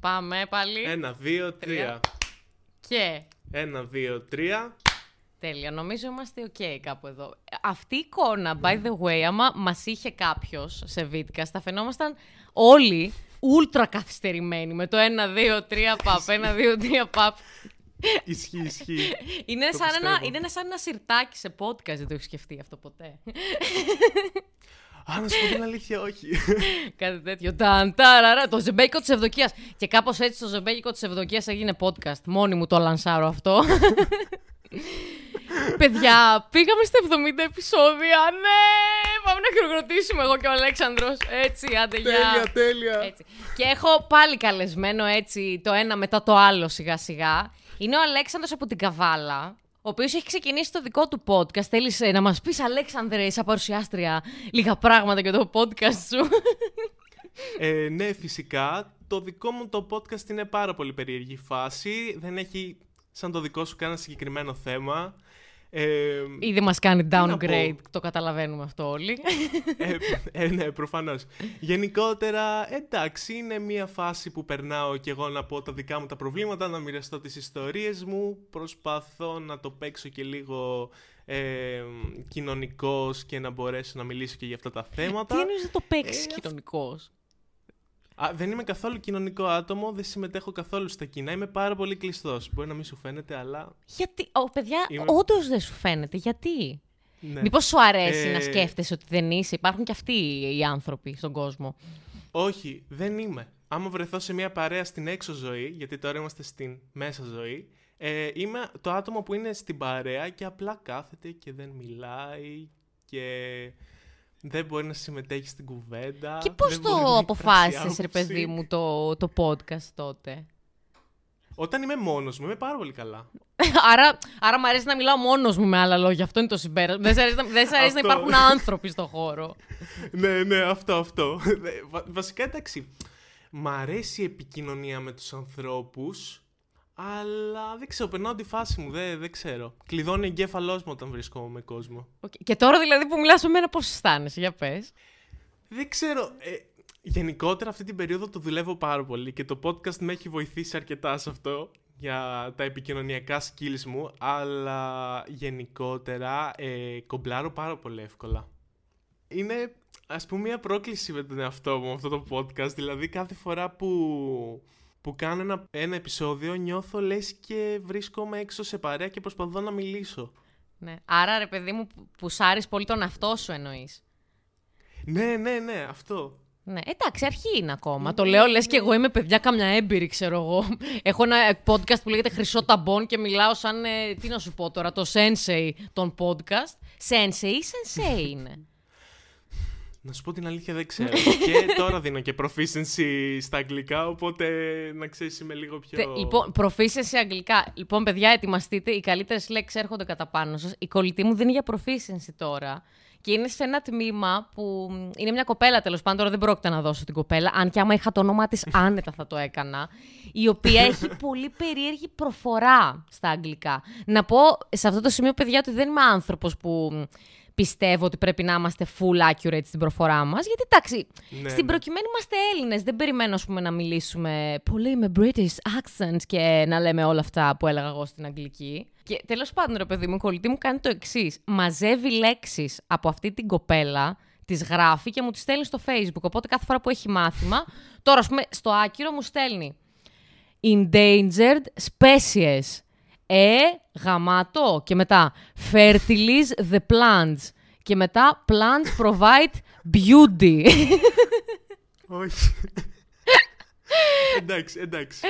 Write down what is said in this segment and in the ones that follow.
Πάμε πάλι. Ένα, δύο, τρία. Και. Ένα, δύο, τρία. Τέλεια. Νομίζω είμαστε οκ κάπου εδώ. Αυτή η εικόνα, by the way, άμα μας είχε κάποιος σε βίντεο, θα φαινόμασταν όλοι ούλτρα καθυστερημένοι με το 1, 2, 3 παπ, 1, 2, 3 παπ. Ισχύει, ισχύει. Είναι Το σαν, ένα, πιστεύω. είναι ένα- σαν ένα σιρτάκι σε podcast, δεν το έχεις σκεφτεί αυτό ποτέ. Α, να σου πω την αλήθεια, όχι. Κάτι τέτοιο. Ταν, ταραρα, το ζεμπέκικο της ευδοκίας. Και κάπως έτσι το ζεμπέκικο της ευδοκίας έγινε podcast. Μόνη μου το λανσάρω αυτό. Παιδιά, πήγαμε στα 70 επεισόδια. Ναι! Πάμε να χειροκροτήσουμε εγώ και ο Αλέξανδρος. Έτσι, άντε, γεια. τέλεια, τέλεια. Έτσι. Και έχω πάλι καλεσμένο έτσι το ένα μετά το άλλο σιγά σιγά. Είναι ο Αλέξανδρος από την Καβάλα, ο οποίος έχει ξεκινήσει το δικό του podcast. Θέλεις ε, να μας πεις, Αλέξανδρε, σαν παρουσιάστρια, λίγα πράγματα για το podcast σου; Ε, ναι, φυσικά. Το δικό μου το podcast είναι πάρα πολύ περίεργη φάση. Δεν έχει σαν το δικό σου κανένα συγκεκριμένο θέμα. Ε, Ήδη μας κάνει να πω; downgrade, το καταλαβαίνουμε αυτό όλοι. ε, ε, ναι, προφανώς. Γενικότερα, εντάξει, είναι μια φάση που περνάω και εγώ να πω τα δικά μου τα προβλήματα, να μοιραστώ τις ιστορίες μου. Προσπαθώ να το παίξω και λίγο ε, κοινωνικός και να μπορέσω να μιλήσω και για αυτά τα θέματα. Τι εννοείς να το παίξεις Ε, κοινωνικός; Α, δεν είμαι καθόλου κοινωνικό άτομο, δεν συμμετέχω καθόλου στα κοινά. Είμαι πάρα πολύ κλειστός. Μπορεί να μην σου φαίνεται, αλλά. Γιατί, ο, παιδιά, Είμαι- όντως δεν σου φαίνεται. Γιατί; Ναι. Μήπως σου αρέσει Ε, να σκέφτεσαι ότι δεν είσαι; Υπάρχουν και αυτοί οι άνθρωποι στον κόσμο. Όχι, δεν είμαι. Άμα βρεθώ σε μια παρέα στην έξω ζωή, γιατί τώρα είμαστε στην μέσα ζωή, ε, είμαι το άτομο που είναι στην παρέα και απλά κάθεται και δεν μιλάει και δεν μπορεί να συμμετέχει στην κουβέντα. Και πώς δεν μπορεί να το εκφράσει αποφάσισες, ρε άποψη. παιδί μου, το, το podcast τότε; Όταν είμαι μόνος μου, είμαι πάρα πολύ καλά. άρα, άρα μου αρέσει να μιλάω μόνος μου με άλλα λόγια. Αυτό είναι το συμπέρασμα. Δεν σ' αρέσει, να- δεν σ' αρέσει να Αυτό. υπάρχουν άνθρωποι στο χώρο. ναι, ναι, αυτό, αυτό. Ε, βα- βασικά, εντάξει, μ' αρέσει η επικοινωνία με τους ανθρώπους, αλλά δεν ξέρω, περνάω τη φάση μου, δεν, δεν ξέρω. Κλειδώνει ο εγκέφαλός μου όταν βρίσκομαι με κόσμο. Οκ. Και τώρα δηλαδή που μιλάς με μένα πώς αισθάνεσαι, για πες. Δεν ξέρω, ε, γενικότερα αυτή την περίοδο το δουλεύω πάρα πολύ και το podcast με έχει βοηθήσει αρκετά σε αυτό για τα επικοινωνιακά skills μου, αλλά γενικότερα ε, κομπλάρω πάρα πολύ εύκολα. Είναι ας πούμε μια πρόκληση με τον εαυτό μου αυτό το podcast, δηλαδή κάθε φορά που, που κάνω ένα, ένα επεισόδιο νιώθω λες και βρίσκομαι έξω σε παρέα και προσπαθώ να μιλήσω. Ναι. Άρα, ρε παιδί μου, που- που σ' άρεσε πολύ τον αυτό σου εννοείς. Ναι, ναι, ναι, αυτό. Ναι, εντάξει, αρχή είναι ακόμα. Το λέω, λες και εγώ είμαι παιδιά καμιά έμπειρη, ξέρω εγώ. Έχω ένα podcast που λέγεται Χρυσό Ταμπών και μιλάω σαν, ε, τι να σου πω τώρα, το sensei των podcast. Sensei ή sensei είναι. Να σου πω την αλήθεια δεν ξέρω. και τώρα δίνω και proficiency στα αγγλικά, οπότε να ξέρεις είμαι λίγο πιο... Τε- Λοιπόν, proficiency σε αγγλικά. Λοιπόν, παιδιά, ετοιμαστείτε. Οι καλύτερες λέξεις έρχονται κατά πάνω σας. Η κολλητή μου δίνει για proficiency τώρα. Και είναι σε ένα τμήμα που μ, είναι μια κοπέλα τέλος πάντων. Τώρα δεν πρόκειται να δώσω την κοπέλα. Αν και άμα είχα το όνομά της, άνετα θα το έκανα. Η οποία έχει πολύ περίεργη προφορά στα αγγλικά. Να πω σε αυτό το σημείο, παιδιά, ότι δεν είμαι άνθρωπος που μ, πιστεύω ότι πρέπει να είμαστε full accurate στην προφορά μας. Γιατί εντάξει, Ναι, στην ναι. προκειμένη είμαστε Έλληνες. Δεν περιμένω ας πούμε, να μιλήσουμε πολύ με British accent και να λέμε όλα αυτά που έλεγα εγώ στην Αγγλική. Και τέλος πάντων, ρε παιδί μου, η κολλητή μου κάνει το εξής. Μαζεύει λέξεις από αυτή την κοπέλα, τις γράφει και μου τις στέλνει στο Facebook. Οπότε κάθε φορά που έχει μάθημα, τώρα ας πούμε στο άκυρο μου στέλνει. Endangered species. Ε, γαμάτο. Και μετά, fertilize the plants. Και μετά, plants provide beauty. Όχι. εντάξει, εντάξει.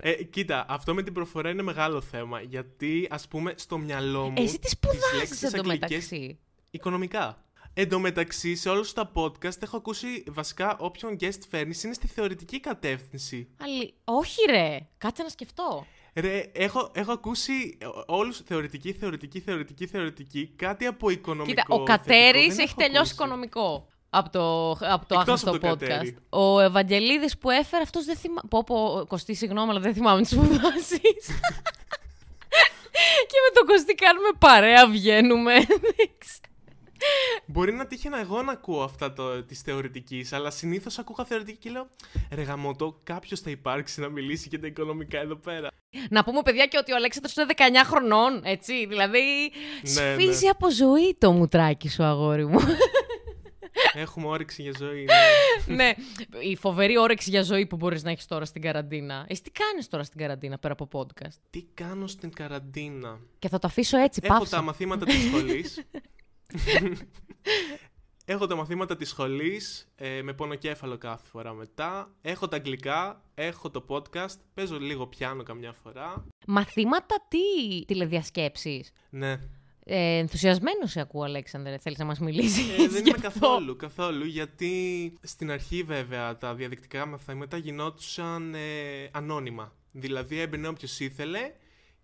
Ε, κοίτα, αυτό με την προφορά είναι μεγάλο θέμα, γιατί ας πούμε στο μυαλό μου... Εσύ τις τις σπουδάζεις λέξεις εντωμεταξύ. αγγλικές- Οικονομικά. Εν τω μεταξύ, σε όλους τα podcast έχω ακούσει βασικά όποιον guest φέρνεις είναι στη θεωρητική κατεύθυνση. Αλλη... Όχι ρε, κάτσε να σκεφτώ. Ρε, έχω, έχω ακούσει όλους θεωρητική, θεωρητική, θεωρητική, θεωρητική, κάτι από οικονομικό. Κοίτα, ο θετικό Κατέρης δεν έχει έχω τελειώσει ακούσει. οικονομικό από το, από το Εκτός άχρηστο από τον podcast. Κατέρη. Ο Ευαγγελίδης που έφερε, αυτός δεν θυμάμαι. Πω, πω, Κωστή, συγγνώμη, αλλά δεν θυμάμαι τις σπουδάσεις. και με τον Κωστή κάνουμε παρέα, βγαίνουμε. Δεν ξέρω. Μπορεί να τύχει εγώ να ακούω αυτά τη θεωρητική, αλλά συνήθως ακούγα θεωρητική και λέω Ρε γαμώτο, κάποιος θα υπάρξει να μιλήσει για τα οικονομικά εδώ πέρα. Να πούμε, παιδιά, και ότι ο Αλέξανδρος είναι 19 χρονών, έτσι. Δηλαδή, Ναι, σφίζει ναι. από ζωή το μουτράκι σου, αγόρι μου. Έχουμε όρεξη για ζωή. ναι. ναι, η φοβερή όρεξη για ζωή που μπορείς να έχεις τώρα στην καραντίνα. Εσύ τι κάνεις τώρα στην καραντίνα πέρα από podcast; Τι κάνω στην καραντίνα; Και θα το αφήσω έτσι, Έχω πάυσα. τα μαθήματα της σχολής. Έχω τα μαθήματα της σχολής, ε, με πονοκέφαλο κάθε φορά μετά. Έχω τα αγγλικά, έχω το podcast, παίζω λίγο πιάνο καμιά φορά. Μαθήματα τι τηλεδιασκέψεις; Ναι, Ε, ενθουσιασμένος σε ακούω, Αλέξανδρε. Θέλεις να μας μιλήσεις ε, δεν γι' είμαι αυτό; καθόλου, καθόλου, γιατί στην αρχή βέβαια τα διαδικτυακά μαθήματα γινόντουσαν ε, ανώνυμα. Δηλαδή έμπαινε όποιος ήθελε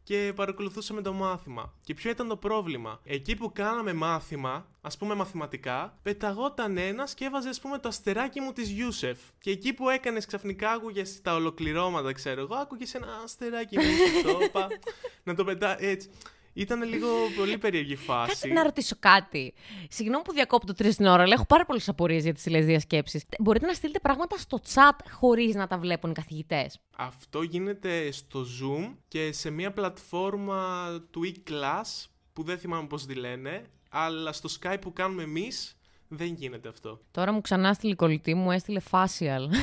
και παρακολουθούσαμε το μάθημα. Και ποιο ήταν το πρόβλημα; Εκεί που κάναμε μάθημα, ας πούμε μαθηματικά, πεταγόταν ένας και έβαζε, ας πούμε, το αστεράκι μου της Ιούσεφ. Και εκεί που έκανες ξαφνικά, άκουγες τα ολοκληρώματα, ξέρω εγώ, άκουγες ένα αστεράκι μου στο τόπα. να το πετά έτσι. Ήταν λίγο πολύ περίεργη φάση. Κάτσε να ρωτήσω κάτι. Συγγνώμη που διακόπτω τρεις την ώρα, αλλά έχω πάρα πολλές απορίες για τις τηλεδιασκέψεις. Μπορείτε να στείλετε πράγματα στο chat χωρίς να τα βλέπουν οι καθηγητές; Αυτό γίνεται στο Zoom και σε μια πλατφόρμα του e-class που δεν θυμάμαι πώς τη λένε, αλλά στο Skype που κάνουμε εμείς δεν γίνεται αυτό. Τώρα μου ξανά στη κολλητή μου έστειλε facial.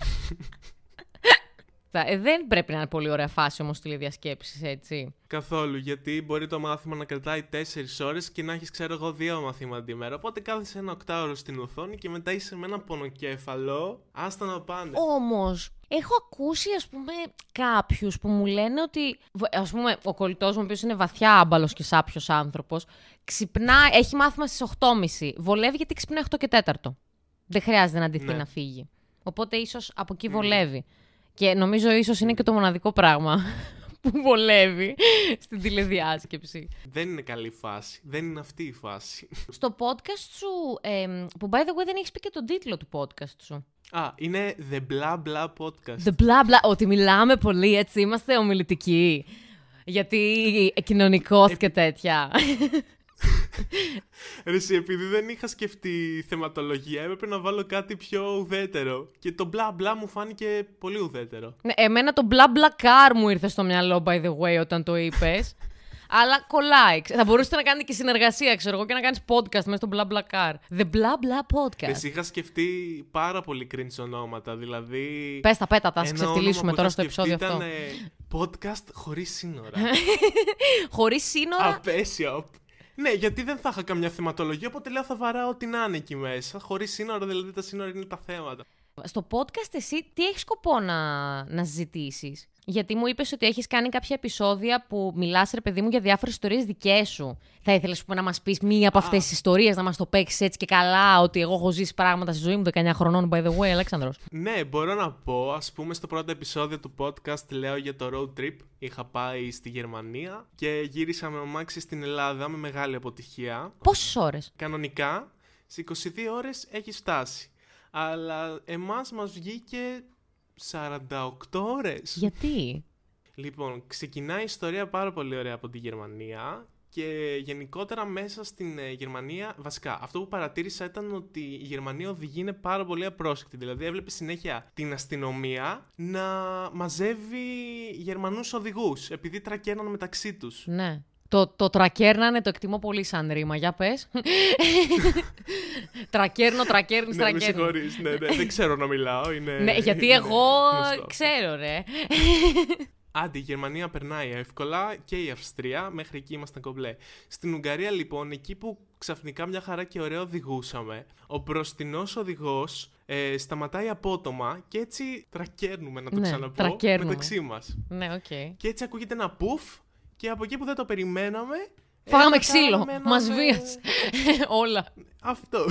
Ε, δεν πρέπει να είναι πολύ ωραία φάση όμως τηλεδιασκέψει, έτσι. Καθόλου, γιατί μπορεί το μάθημα να κρατάει 4 ώρες και να έχεις, ξέρω εγώ, δύο μαθήματα τη μέρα. Οπότε κάθεσαι ένα οκτάωρο στην οθόνη και μετά είσαι με ένα πονοκέφαλο. Άστα να πάνε. Όμως, έχω ακούσει, ας πούμε, κάποιους που μου λένε ότι. Α πούμε, ο κολλητός μου, ο οποίος είναι βαθιά άμπαλος και σάπιος άνθρωπος, ξυπνά, έχει μάθημα στις 8.30. Βολεύει γιατί ξυπνάει 8 και 4. Δεν χρειάζεται να αντιθεί Ναι. να φύγει. Οπότε ίσως από εκεί βολεύει. Και νομίζω ίσως είναι και το μοναδικό πράγμα που βολεύει στην τηλεδιάσκεψη. Δεν είναι καλή φάση. Δεν είναι αυτή η φάση. Στο podcast σου, εμ, που by the way δεν έχεις πει και τον τίτλο του podcast σου. Α, είναι The Blah Blah Podcast. The blah blah, ότι μιλάμε πολύ έτσι, είμαστε ομιλητικοί. Γιατί κοινωνικός και τέτοια. Ρε εσύ, επειδή δεν είχα σκεφτεί θεματολογία, έπρεπε να βάλω κάτι πιο ουδέτερο. Και το μπλα μπλα μου φάνηκε πολύ ουδέτερο. Ναι, Εμένα το blah blah car μου ήρθε στο μυαλό, by the way, όταν το είπες. Αλλά κολλάει. Θα μπορούσατε να κάνετε και συνεργασία, ξέρω εγώ, και να κάνεις podcast μέσα στο blah blah car. The blah blah podcast. Εσύ είχα σκεφτεί πάρα πολύ cringe ονόματα, δηλαδή... Πες τα πέτα, τα ένα ξεφτυλίσουμε όνομα που τώρα είχα στο επεισόδιο σκεφτεί αυτό. ήταν, ε, podcast χωρίς σύνορα. Χωρίς σύνορα; Απέσιο. Ναι, γιατί δεν θα είχα καμιά θεματολογία, οπότε λέω θα βαράω ό,τι να είναι εκεί μέσα. Χωρίς σύνορα, δηλαδή τα σύνορα είναι τα θέματα. Στο podcast εσύ τι έχεις σκοπό να, να συζητήσει. Γιατί μου είπες ότι έχεις κάνει κάποια επεισόδια που μιλάς, ρε παιδί μου, για διάφορες ιστορίες δικές σου. Θα ήθελες να μας πεις μία από αυτές τις ιστορίες, να μας το παίξεις έτσι και καλά, ότι εγώ έχω ζήσει πράγματα στη ζωή μου 19 χρονών, by the way, Αλέξανδρος. Ναι, μπορώ να πω, ας πούμε στο πρώτο επεισόδιο του podcast λέω για το road trip. Είχα πάει στη Γερμανία και γύρισα με αμάξι στην Ελλάδα με μεγάλη αποτυχία. Πόσες ώρες; Κανονικά, σε 22 ώρες έχεις φτάσει. Αλλά εμάς μας βγήκε 48 ώρες. Γιατί; Λοιπόν, ξεκινάει η ιστορία πάρα πολύ ωραία από τη Γερμανία και γενικότερα μέσα στην ε, Γερμανία, βασικά, αυτό που παρατήρησα ήταν ότι η Γερμανία οδηγεί είναι πάρα πολύ απρόσεκτη. Δηλαδή, έβλεπε συνέχεια την αστυνομία να μαζεύει Γερμανούς οδηγούς, επειδή τρακέρναν μεταξύ τους. Ναι. Το, το τρακέρνανε το εκτιμώ πολύ σαν ρήμα. Για πες. Τρακέρνω, τρακέρνεις, Ναι, με τρακέρνεις. συγχωρείς, ναι, ναι, δεν ξέρω να μιλάω. Είναι, Ναι, γιατί είναι εγώ γνωστό. ξέρω, ρε. Άντε, η Γερμανία περνάει εύκολα και η Αυστρία, μέχρι εκεί ήμασταν κομπλέ. Στην Ουγγαρία, λοιπόν, εκεί που ξαφνικά μια χαρά και ωραία οδηγούσαμε, ο μπροστινός οδηγός ε, σταματάει απότομα και έτσι τρακέρνουμε, να το Ναι, ξαναπώ, τρακέρνουμε. μεταξύ μας. ναι, οκ. Και έτσι ακούγεται ένα πουφ και από εκεί που δεν το περιμέναμε. Φάγαμε ε, ξύλο. κάναμε ένα- Μας βίασε. Όλα. Αυτό.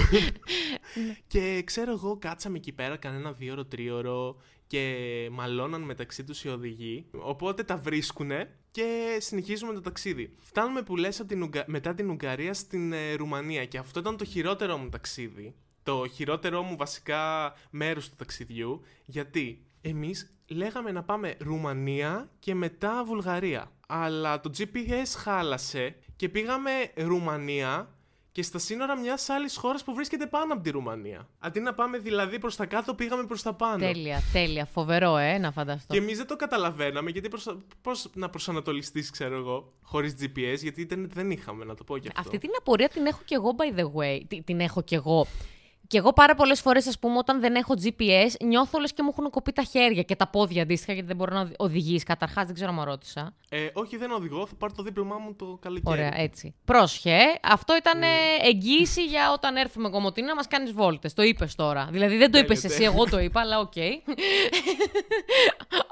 και ξέρω εγώ, κάτσαμε εκεί πέρα κανένα δύο ώρο, τρίωρο και μαλώναν μεταξύ τους οι οδηγοί. Οπότε τα βρίσκουνε και συνεχίζουμε το ταξίδι. Φτάνουμε που λες από την Ουγγα- μετά την Ουγγαρία στην ε, Ρουμανία και αυτό ήταν το χειρότερο μου ταξίδι. Το χειρότερο μου βασικά μέρος του ταξιδιού. Γιατί εμείς λέγαμε να πάμε Ρουμανία και μετά Βουλγαρία. Αλλά το GPS χάλασε και πήγαμε Ρουμανία και στα σύνορα μιας άλλης χώρας που βρίσκεται πάνω από τη Ρουμανία. Αντί να πάμε δηλαδή προς τα κάτω, πήγαμε προς τα πάνω. Τέλεια, τέλεια. Φοβερό, ε, να φανταστώ. Και εμείς δεν το καταλαβαίναμε, γιατί πώς να προσανατολιστείς, ξέρω εγώ, χωρίς GPS, γιατί δεν, δεν είχαμε, να το πω γι' αυτό. Αυτή την απορία την έχω κι εγώ, by the way. Τι- Την έχω κι εγώ. Και εγώ πάρα πολλές φορές, ας πούμε, όταν δεν έχω GPS, νιώθω λες και μου έχουν κοπεί τα χέρια και τα πόδια αντίστοιχα, γιατί δεν μπορώ να οδηγήσει. Καταρχάς, δεν ξέρω αν ρώτησα. Ε, όχι, δεν οδηγώ, θα πάρω το δίπλωμά μου το καλοκαίρι. Ωραία, έτσι. Πρόσεχε. Αυτό ήταν ε, εγγύηση για όταν έρθουμε Κομοτηνή να μας κάνεις βόλτες. Το είπες τώρα. Δηλαδή δεν το είπες Τέλεια, εσύ, εγώ το είπα, αλλά οκ.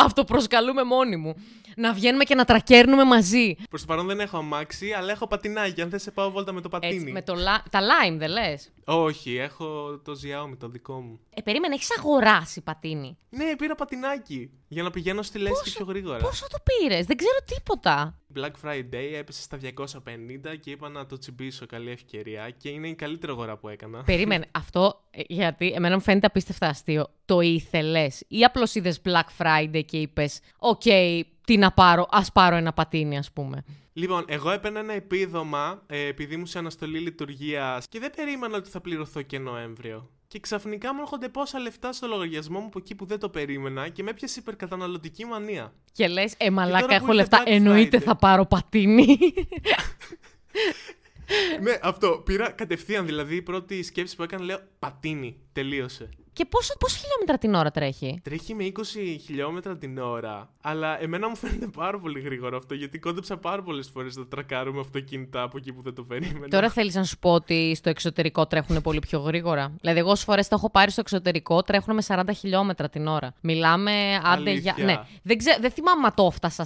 Αυτοπροσκαλούμαι μόνη μου. Να βγαίνουμε και να τρακέρνουμε μαζί. Προς το παρόν δεν έχω αμάξι, αλλά έχω πατινάκι. Αν δεν σε πάω βόλτα με το πατίνι. Έτσι, με το, λα- τα Lime δεν λες; Όχι, έχω το Xiaomi, το δικό μου. Ε, περίμενε, έχεις αγοράσει πατίνι; Ναι, πήρα πατινάκι. Για να πηγαίνω στη λέσχη πιο γρήγορα. Πόσο το πήρες, δεν ξέρω τίποτα. Black Friday έπεσε στα 250 και είπα να το τσιμπήσω. Καλή ευκαιρία. Και είναι η καλύτερη αγορά που έκανα. Περίμενε, αυτό ε, γιατί εμένα μου φαίνεται απίστευτα αστείο. Το ήθελες ή απλώς είδες Black Friday και είπες, Οκ, τι να πάρω, ας πάρω ένα πατίνι, ας πούμε. Λοιπόν, εγώ έπαιρνα ένα επίδομα ε, επειδή ήμουν σε αναστολή λειτουργίας και δεν περίμενα ότι θα πληρωθώ και Νοέμβριο. Και ξαφνικά μου έρχονται πόσα λεφτά στο λογαριασμό μου από εκεί που δεν το περίμενα και με έπιασε υπερκαταναλωτική μανία. Και λες, Ε, μαλάκα, τώρα που έχω ήρθε λεφτά. Black Εννοείται Friday. θα πάρω πατίνι. ναι, αυτό. Πήρα κατευθείαν. Δηλαδή η πρώτη σκέψη που έκανα λέω πατίνι. Τελείωσε. Και πόσο, πόσο χιλιόμετρα την ώρα τρέχει; Τρέχει με 20 χιλιόμετρα την ώρα. Αλλά εμένα μου φαίνεται πάρα πολύ γρήγορο αυτό γιατί κόντεψα πάρα πολλές φορές να τρακάρουμε αυτοκίνητα από εκεί που δεν το περίμενα. Τώρα θέλεις να σου πω ότι στο εξωτερικό τρέχουν πολύ πιο γρήγορα. Δηλαδή, εγώ όσες φορές τα έχω πάρει στο εξωτερικό τρέχουν με 40 χιλιόμετρα την ώρα. Μιλάμε άντε για. Αλήθεια. Ναι. Δεν, ξέ... δεν θυμάμαι αν το έφτασα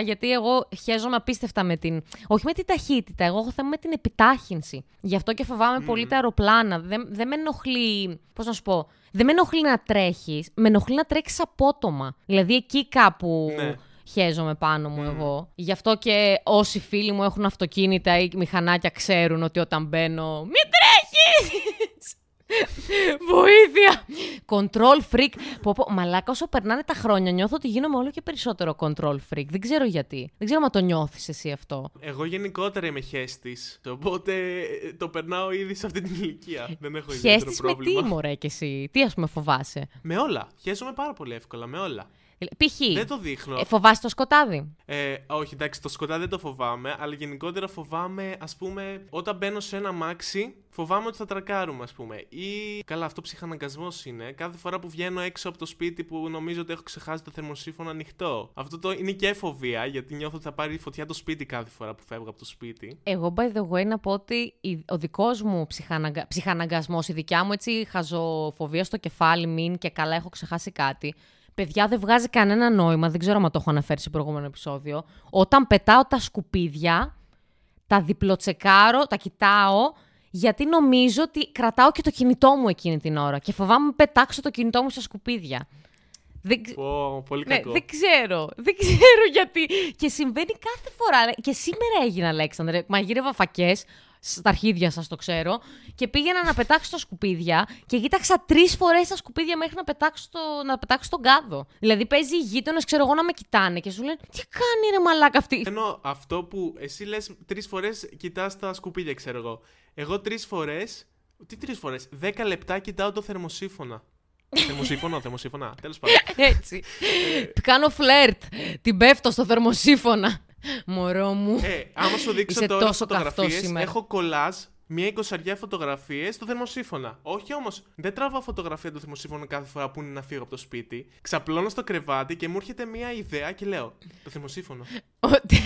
40, γιατί εγώ χαίζομαι απίστευτα με την. Όχι με την ταχύτητα, εγώ έχω θέμα με την επιτάχυνση. Γι' αυτό και φοβάμαι πολύ τα αεροπλάνα. Δεν, δεν με ενοχλεί. Πώς να σου πω. Δεν με ενοχλεί να τρέχεις, με ενοχλεί να τρέξεις απότομα. Δηλαδή εκεί κάπου Ναι. χαίζομαι πάνω μου εγώ. Γι' αυτό και όσοι φίλοι μου έχουν αυτοκίνητα ή μηχανάκια ξέρουν ότι όταν μπαίνω. Μην τρέχεις! Βοήθεια! Control freak. Πω, πω, μαλάκα, όσο περνάνε τα χρόνια, νιώθω ότι γίνομαι όλο και περισσότερο control freak. Δεν ξέρω γιατί. Δεν ξέρω αν το νιώθεις εσύ αυτό. Εγώ γενικότερα είμαι χέστη. Οπότε ε, το περνάω ήδη σε αυτή την ηλικία. Δεν έχω ιδιαίτερο Χαίστης με τι, πρόβλημα. μωρέ, κι εσύ. Τι, ας πούμε, φοβάσαι; Με όλα. Χαίζομαι πάρα πολύ εύκολα. Με όλα. Π.χ. Δεν το δείχνω. ε, φοβάσαι το σκοτάδι; Ε, όχι, εντάξει, το σκοτάδι δεν το φοβάμαι, αλλά γενικότερα φοβάμαι, ας πούμε, όταν μπαίνω σε ένα μάξι, φοβάμαι ότι θα τρακάρουμε, ας πούμε. Ή. Καλά, αυτό ψυχαναγκασμός είναι. Κάθε φορά που βγαίνω έξω από το σπίτι που νομίζω ότι έχω ξεχάσει το θερμοσύφωνο ανοιχτό. Αυτό το είναι και φοβία, γιατί νιώθω ότι θα πάρει φωτιά το σπίτι κάθε φορά που φεύγω από το σπίτι. Εγώ, by the way, να πω ότι η- ο δικός μου ψυχαναγκα... ψυχαναγκασμός, η δικιά μου έτσι χαζοφοβία στο κεφάλι, μην και καλά έχω ξεχάσει κάτι. Παιδιά, δεν βγάζει κανένα νόημα, δεν ξέρω αν το έχω αναφέρει σε προηγούμενο επεισόδιο. Όταν πετάω τα σκουπίδια, τα διπλοτσεκάρω, τα κοιτάω, γιατί νομίζω ότι κρατάω και το κινητό μου εκείνη την ώρα. Και φοβάμαι μην πετάξω το κινητό μου στα σκουπίδια. Δεν, ξε- Πω, πολύ ναι, κακό. δεν ξέρω. Δεν ξέρω γιατί. Και συμβαίνει κάθε φορά. Και σήμερα έγινε, Αλέξανδρε. Μαγείρευα φακές. Στα αρχίδια σας το ξέρω. Και πήγαινα να πετάξω τα σκουπίδια. Και κοίταξα τρεις φορές τα σκουπίδια μέχρι να πετάξω, το, να πετάξω τον κάδο. Δηλαδή παίζει οι γείτονες, ξέρω εγώ, να με κοιτάνε και σου λένε Τι κάνει ρε μαλάκα αυτή; Ενώ αυτό που εσύ λες τρεις φορές κοιτάς τα σκουπίδια, ξέρω εγώ. Εγώ τρεις φορές. Τι τρεις φορές, δέκα λεπτά κοιτάω το θερμοσύφωνα. θερμοσύφωνο, θερμοσύφωνα, τέλος πάντων. Έτσι. Κάνω φλερτ. Την πέφτω στο θερμοσύφωνα. Μωρό μου. Ε, άμα σου δείξω Είσαι τώρα τόσο καυτός φωτογραφίε, σήμερα. έχω κολλάζ μία εικοσαριά φωτογραφίες στο θερμοσύφωνα. Όχι όμως, δεν τραβάω φωτογραφία του θερμοσύφωνα κάθε φορά που είναι να φύγω από το σπίτι. Ξαπλώνω στο κρεβάτι και μου έρχεται μία ιδέα και λέω: Το θερμοσύφωνο. Ότι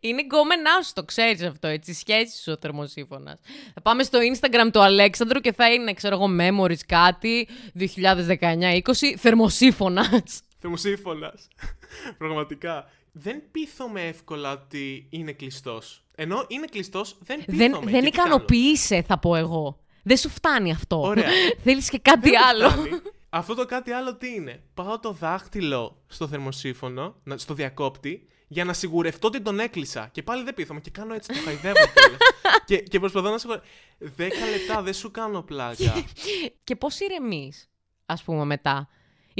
είναι γκόμενά σου, το ξέρεις αυτό, έτσι. Σχέση σου ο θερμοσύφωνας. Θα πάμε στο Instagram του Αλέξανδρου και θα είναι, ξέρω εγώ, memories κάτι 2019-20 θερμοσύφωνας. Θερμοσύφωνας. Πραγματικά. Δεν πείθομαι εύκολα ότι είναι κλειστός. Ενώ είναι κλειστός, δεν πείθομαι. δεν Και δεν τι κάνω; ικανοποιείσαι, θα πω εγώ. Δεν σου φτάνει αυτό. Ωραία. Θέλεις και κάτι Δεν μου άλλο. φτάνει. Αυτό το κάτι άλλο τι είναι; Πάω το δάχτυλο στο θερμοσύφωνο, να- στο διακόπτη, για να σιγουρευτώ ότι τον έκλεισα. Και πάλι δεν πείθομαι και κάνω έτσι, το χαϊδεύω κιόλας. και, και προσπαθώ να σιγουρευτώ. Δέκα λεπτά δεν σου κάνω πλάκα. και πώς ηρεμείς, ας πούμε, μετά;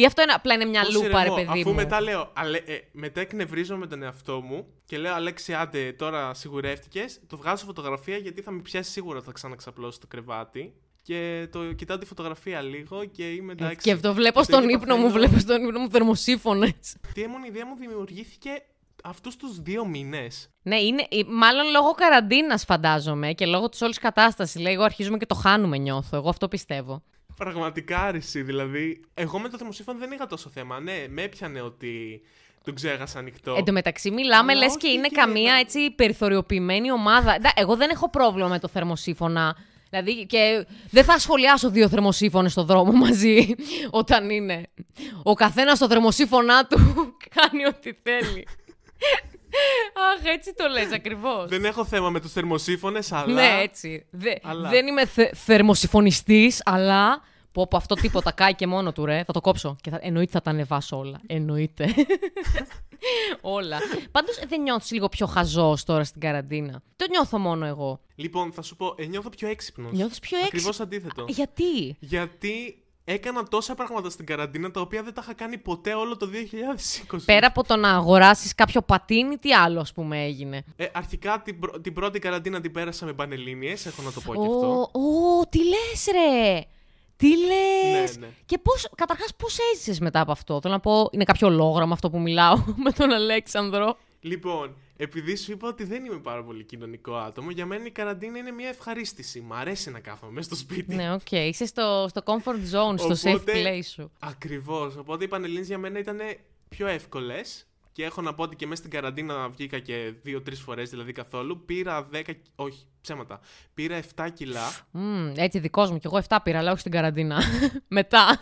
Ή αυτό είναι, απλά είναι μια Πώς λούπα, ρε ηρεμώ, παιδί αφού μου. μετά λέω, αλε, ε, μετά εκνευρίζω με τον εαυτό μου και λέω Αλέξη, άντε τώρα σιγουρεύτηκες. Το βγάζω φωτογραφία γιατί θα με πιάσει σίγουρα ότι θα ξαναξαπλώσω στο κρεβάτι. Και το κοιτάω τη φωτογραφία λίγο και είμαι εντάξει. Και το βλέπω το στον ίδιο ύπνο μου, παθαίνω. βλέπω στον ύπνο μου θερμοσύφωνες. Τι έμονη ιδέα μου δημιουργήθηκε αυτούς τους δύο μήνες. Ναι, είναι, ε, μάλλον λόγω καραντίνας φαντάζομαι και λόγω της όλης κατάστασης. Λέει, εγώ αρχίζουμε και το χάνουμε, νιώθω. Εγώ αυτό πιστεύω. Πραγματικά άρεση, δηλαδή. Εγώ με το θερμοσύφωνο δεν είχα τόσο θέμα. Ναι, με έπιανε ότι τον ξέχασα ανοιχτό. Εν τω μεταξύ, μιλάμε Αλλά λες και όχι είναι και καμία να- έτσι περιθωριοποιημένη ομάδα. Εντά, Εγώ δεν έχω πρόβλημα με το θερμοσύφωνα. Δηλαδή, και δεν θα σχολιάσω δύο θερμοσύφωνες στο δρόμο μαζί όταν είναι. Ο καθένας στο θερμοσύφωνά του κάνει ό,τι θέλει. Αχ, έτσι το λες ακριβώς. Δεν έχω θέμα με τους θερμοσύφωνες, αλλά. Ναι, έτσι. Δε- Αλλά- Δεν είμαι θε, θερμοσυφωνιστής, αλλά... Πω, πω, αυτό τίποτα κάει και μόνο του, ρε. Θα το κόψω. Και θα, εννοείται θα τα ανεβάσω όλα. Εννοείται. όλα. Πάντως δεν νιώθεις λίγο πιο χαζός τώρα στην καραντίνα; Το νιώθω μόνο εγώ. Λοιπόν, θα σου πω, ε, νιώθω πιο έξυπνος. Νιώθεις πιο Ακριβώς έξυπνο. αντίθετο. Γιατί; Γιατί έκανα τόσα πράγματα στην καραντίνα τα οποία δεν τα είχα κάνει ποτέ όλο το 2020. Πέρα από το να αγοράσεις κάποιο πατίνι, τι άλλο ας πούμε έγινε; Ε, αρχικά την, πρω- την πρώτη καραντίνα την πέρασα με πανελλήνιες, έχω να το πω και αυτό. Ω, ω, τι λες ρε! Τι λες! Ναι, ναι. Και πώς, καταρχάς πώς έζησες μετά από αυτό; Θέλω να πω, είναι κάποιο ολόγραμμα αυτό που μιλάω με τον Αλέξανδρο. Λοιπόν, επειδή σου είπα ότι δεν είμαι πάρα πολύ κοινωνικό άτομο, για μένα η καραντίνα είναι μια ευχαρίστηση. Μ' αρέσει να κάθομαι μέσα στο σπίτι. ναι, οκ. Είσαι στο, στο comfort zone, στο safe Οπότε- place σου. Ακριβώς. Οπότε οι πανελλήνιες για μένα ήταν πιο εύκολες. Και έχω να πω ότι και μέσα στην καραντίνα βγήκα και δύο-τρεις φορές, δηλαδή καθόλου. Πήρα 10. Όχι, ψέματα. Πήρα 7 κιλά. Μμμ, έτσι δικός μου. Κι εγώ 7 πήρα, αλλά όχι στην καραντίνα. μετά.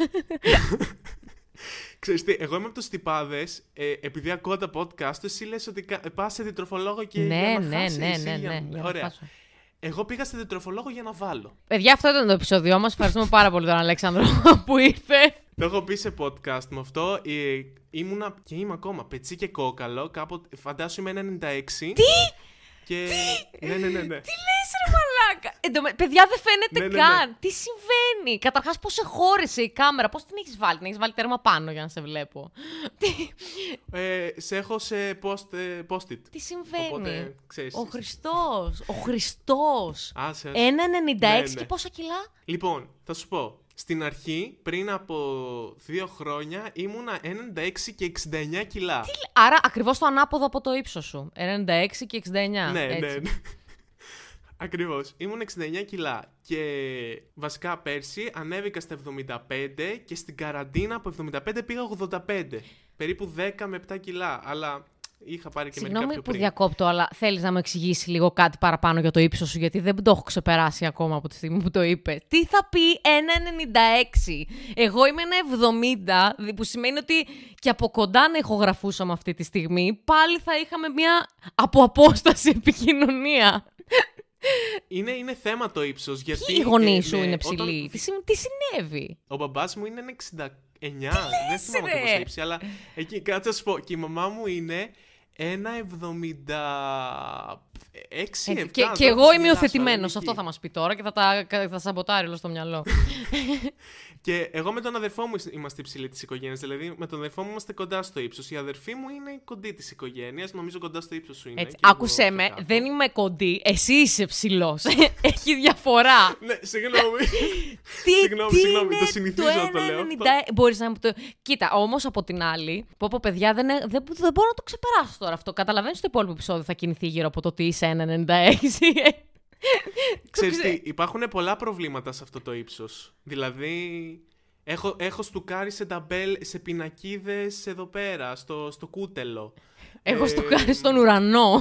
Ξέρεις τι, εγώ είμαι από τους τυπάδες, ε, επειδή ακούω τα podcast, εσύ λες ότι πας σε διτροφολόγο και. ναι, για να ναι, χάσεις, ναι, ή ναι, για- ναι. για να Ωραία. χάσω. Εγώ πήγα σε διτροφολόγο για να βάλω. Παιδιά, αυτό ήταν το επεισόδιο μας. Ευχαριστούμε πάρα πολύ τον Αλέξανδρο που ήρθε. Το έχω πει σε podcast με αυτό. Ε, ήμουνα και είμαι ακόμα πετσί και κόκαλο. Κάποτε, φαντάσου είμαι 96. Τι! Και... Ναι, ναι, ναι. ναι. Τι λες ρε μαλάκα; Εν τω με- παιδιά δεν φαίνεται Ναι, ναι, ναι. καν. Τι συμβαίνει; Καταρχάς πώς σε χώρισε η κάμερα; Πώς την έχεις βάλει; Την έχεις βάλει τέρμα πάνω για να σε βλέπω. Τι, Ε, σε έχω σε post, ε, post-it. τι συμβαίνει; Οπότε, ξέρεις. Ο Χριστός. Ο Χριστός. Άσες, άσε. 1,96 Ναι, και ναι. πόσα κιλά; Λοιπόν, θα σου πω. Στην αρχή, πριν από δύο χρόνια, ήμουνα 96 και 69 κιλά. Άρα ακριβώς το ανάποδο από το ύψος σου. 96 και 69. ναι, έτσι. ναι, ναι. Ακριβώ. Ήμουν 69 κιλά. Και βασικά πέρσι ανέβηκα στα 75 και στην καραντίνα από 75 πήγα 85. Περίπου 10 με 7 κιλά. Αλλά είχα πάρει και μερικά Συγγνώμη πιο που πριν. διακόπτω, αλλά θέλεις να μου εξηγήσεις λίγο κάτι παραπάνω για το ύψος σου, γιατί δεν το έχω ξεπεράσει ακόμα από τη στιγμή που το είπε. Τι θα πει 1,96. Εγώ είμαι ένα 70, που σημαίνει ότι και από κοντά να ηχογραφούσαμε αυτή τη στιγμή, πάλι θα είχαμε μια από απόσταση επικοινωνία. Είναι, είναι θέμα το ύψος. Γιατί. Ποιοι οι γονείς ε, σου ναι, είναι όταν- ψηλοί, τι, συ- τι συνέβη; Ο μπαμπάς μου είναι ένα 69. δεν θυμάμαι ρε; ακριβώ το ύψη, αλλά εκεί κάτσε να σου πω. Και η μαμά μου είναι 1,75 και, και εγώ είμαι υιοθετημένο. Αυτό θα μας πει τώρα και θα τα θα σαμποτάρει όλο στο μυαλό. και εγώ με τον αδερφό μου είμαστε υψηλοί της οικογένειας. Δηλαδή με τον αδερφό μου είμαστε κοντά στο ύψος. Η αδερφή μου είναι κοντή της οικογένειας. Νομίζω κοντά στο ύψος σου είναι. Έτσι, άκουσέ με, δεν είμαι κοντή. Εσύ είσαι ψηλό. Έχει διαφορά. ναι, συγγνώμη. τι, συγγνώμη, τι συγγνώμη. Είναι το συνηθίζω να το λέω. Μπορείς να μου το. Κοίτα, όμως από την άλλη, πω πω παιδιά δεν, δεν, δεν μπορώ να το ξεπεράσω τώρα αυτό. Καταλαβαίνεις το υπόλοιπο επεισόδιο θα κινηθεί γύρω από το τι είσαι 1,96. Ξέρεις τι, υπάρχουν πολλά προβλήματα σε αυτό το ύψος. Δηλαδή, έχω, έχω στουκάρει σε ταμπέλ, σε πινακίδες εδώ πέρα, στο, στο κούτελο. Εγώ Ε, στο κάνει στον ουρανό.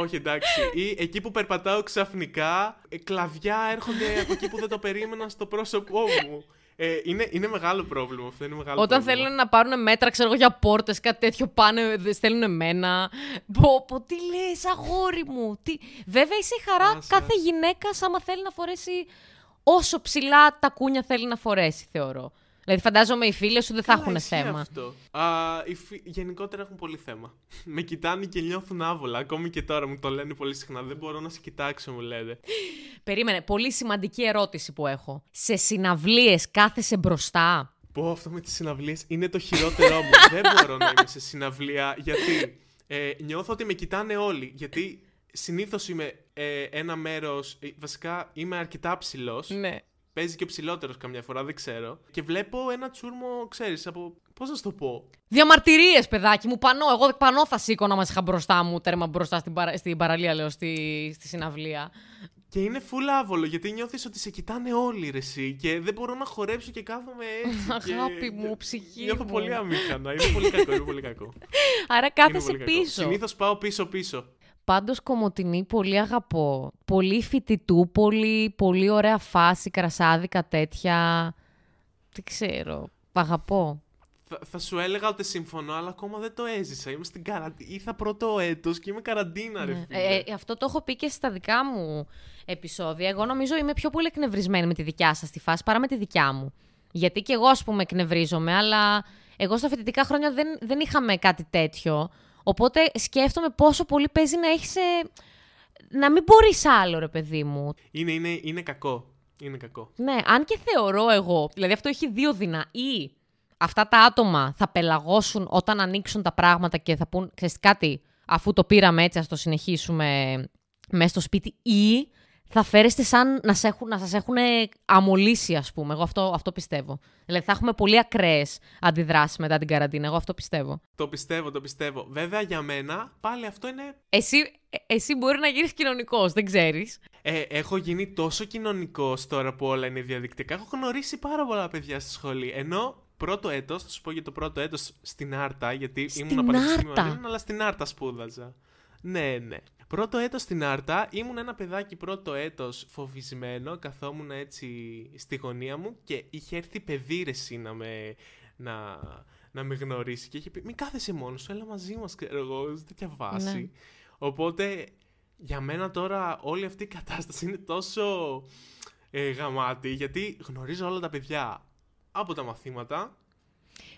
Όχι, εντάξει. Ή εκεί που περπατάω ξαφνικά, ε, κλαδιά έρχονται από εκεί που δεν το περίμενα στο πρόσωπό μου. Ε, είναι, είναι μεγάλο πρόβλημα αυτό. Είναι μεγάλο Όταν πρόβλημα. θέλουν να πάρουν μέτρα, ξέρω εγώ, για πόρτες, κάτι τέτοιο, πάνε, δε- στέλνουν εμένα. Πω, πω, τι λες, αγόρι μου. Τι... Βέβαια, είσαι η χαρά Άσε. κάθε γυναίκα άμα θέλει να φορέσει όσο ψηλά τα κούνια θέλει να φορέσει, θεωρώ. Δηλαδή, φαντάζομαι οι φίλε σου δεν θα Καλά, έχουν ισχύει θέμα. Αυτό. Α, οι φι- Γενικότερα έχουν πολύ θέμα. Με κοιτάνε και νιώθουν άβολα. Ακόμη και τώρα μου το λένε πολύ συχνά. Δεν μπορώ να σε κοιτάξω, μου λένε. Περίμενε, πολύ σημαντική ερώτηση που έχω. Σε συναυλίες κάθεσαι μπροστά; Πω αυτό με τις συναυλίες είναι το χειρότερό μου. Δεν μπορώ να είμαι σε συναυλία γιατί ε, νιώθω ότι με κοιτάνε όλοι. Γιατί συνήθως είμαι ε, ένα μέρος, ε, βασικά είμαι αρκετά ψηλός. Ναι. Παίζει και ψηλότερος καμιά φορά, δεν ξέρω. Και βλέπω ένα τσούρμο, ξέρεις, από. Πώς να σου το πω; Διαμαρτυρίε, παιδάκι μου, πανώ. Εγώ πανώ θα σήκωνα μας είχα μπροστά μου, τέρμα μπροστά στην, παρα... στην παραλία, λέω, στη... στη συναυλία. Και είναι full άβολο γιατί νιώθεις ότι σε κοιτάνε όλοι ρε εσύ και δεν μπορώ να χορέψω και κάθομαι έτσι. και- Αγάπη μου, ψυχή Νιώθω μου. πολύ αμήχανα. Είναι πολύ κακό, είναι πολύ κακό. Άρα Είναι κάθεσαι πολύ κακό. πίσω. Συνήθως πάω πίσω-πίσω. Πάντως κομμωτινή πολύ αγαπώ. Πολύ φοιτητού, πολύ, πολύ ωραία φάση, κρασάδικα τέτοια. Δεν ξέρω. Αγαπώ. Θα, θα σου έλεγα ότι συμφωνώ, αλλά ακόμα δεν το έζησα. Είμαι στην καραντίνα. Ήρθα πρώτο έτος και είμαι καραντίνα, ρε Ναι. φίλε. Ε, ε, αυτό το έχω πει και στα δικά μου επεισόδια. Εγώ νομίζω είμαι πιο πολύ εκνευρισμένη με τη δικιά σας τη φάση παρά με τη δικιά μου. Γιατί και εγώ, ας πούμε, εκνευρίζομαι, αλλά εγώ στα φοιτητικά χρόνια δεν, δεν είχαμε κάτι τέτοιο. Οπότε σκέφτομαι πόσο πολύ παίζει να έχεις... ε, να μην μπορείς άλλο, ρε παιδί μου. Είναι, είναι, είναι κακό. Είναι κακό. Ναι, αν και θεωρώ εγώ, δηλαδή αυτό έχει δύο δεινά. Ή αυτά τα άτομα θα πελαγώσουν όταν ανοίξουν τα πράγματα και θα πούν, ξέρεις κάτι, αφού το πήραμε έτσι, ας το συνεχίσουμε μέσα στο σπίτι. Ή θα φέρεστε σαν να, σε έχουν, να σας έχουν αμολύσει, ας πούμε. Εγώ αυτό, αυτό πιστεύω. Δηλαδή θα έχουμε πολύ ακραίες αντιδράσεις μετά την καραντίνα. Εγώ αυτό πιστεύω. Το πιστεύω, το πιστεύω. Βέβαια για μένα πάλι αυτό είναι. Εσύ, ε, εσύ μπορεί να γίνεις κοινωνικός, δεν ξέρεις. Ε, έχω γίνει τόσο κοινωνικός τώρα που όλα είναι διαδικτυακά. Έχω γνωρίσει πάρα πολλά παιδιά στη σχολή. Ενώ πρώτο έτος, θα σου πω για το πρώτο έτος στην Άρτα, γιατί Στην ήμουν πανεπιστήμιο Άρτα. Ελλήνων, αλλά στην Άρτα σπούδαζα. Ναι, ναι. Πρώτο έτος στην Άρτα, ήμουν ένα παιδάκι πρώτο έτος φοβισμένο, καθόμουν έτσι στη γωνία μου και είχε έρθει παιδί ρε εσύ να με, να, να με γνωρίσει και είχε πει μην κάθεσαι μόνος σου, έλα μαζί μας, ξέρω εγώ, σε τέτοια βάση. Ναι. Οπότε για μένα τώρα όλη αυτή η κατάσταση είναι τόσο ε, γαμάτη γιατί γνωρίζω όλα τα παιδιά από τα μαθήματα.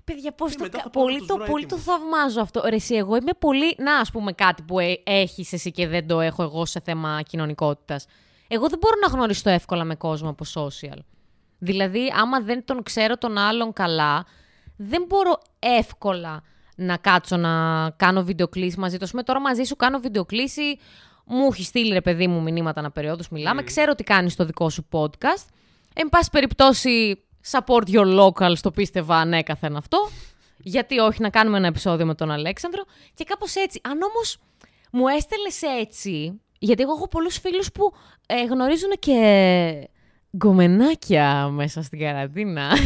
Παιδιά, πώς Και το. μετά κα- θα πάω να Πολύ τους το, βρω πολύ το έτοιμους. θαυμάζω αυτό. Ρε, εσύ, εγώ είμαι πολύ. Να, ας πούμε, κάτι που ε, έχεις εσύ και δεν το έχω εγώ σε θέμα κοινωνικότητας. Εγώ δεν μπορώ να γνωριστώ εύκολα με κόσμο από social. Δηλαδή, άμα δεν τον ξέρω τον άλλον καλά, δεν μπορώ εύκολα να κάτσω να κάνω βιντεοκλήση μαζί του. Ας πούμε, τώρα μαζί σου κάνω βιντεοκλήση. Μου έχει στείλει ρε παιδί μου μηνύματα να περιόδους μιλάμε. Ξέρω ότι κάνεις το δικό σου podcast. Εν πάση περιπτώσει, support your local, το πίστευα ανέκαθεν αυτό. Γιατί όχι να κάνουμε ένα επεισόδιο με τον Αλέξανδρο. Και κάπως έτσι. Αν όμως μου έστελνες έτσι, γιατί εγώ έχω πολλούς φίλους που ε, γνωρίζουν και γκομενάκια μέσα στην καραντίνα.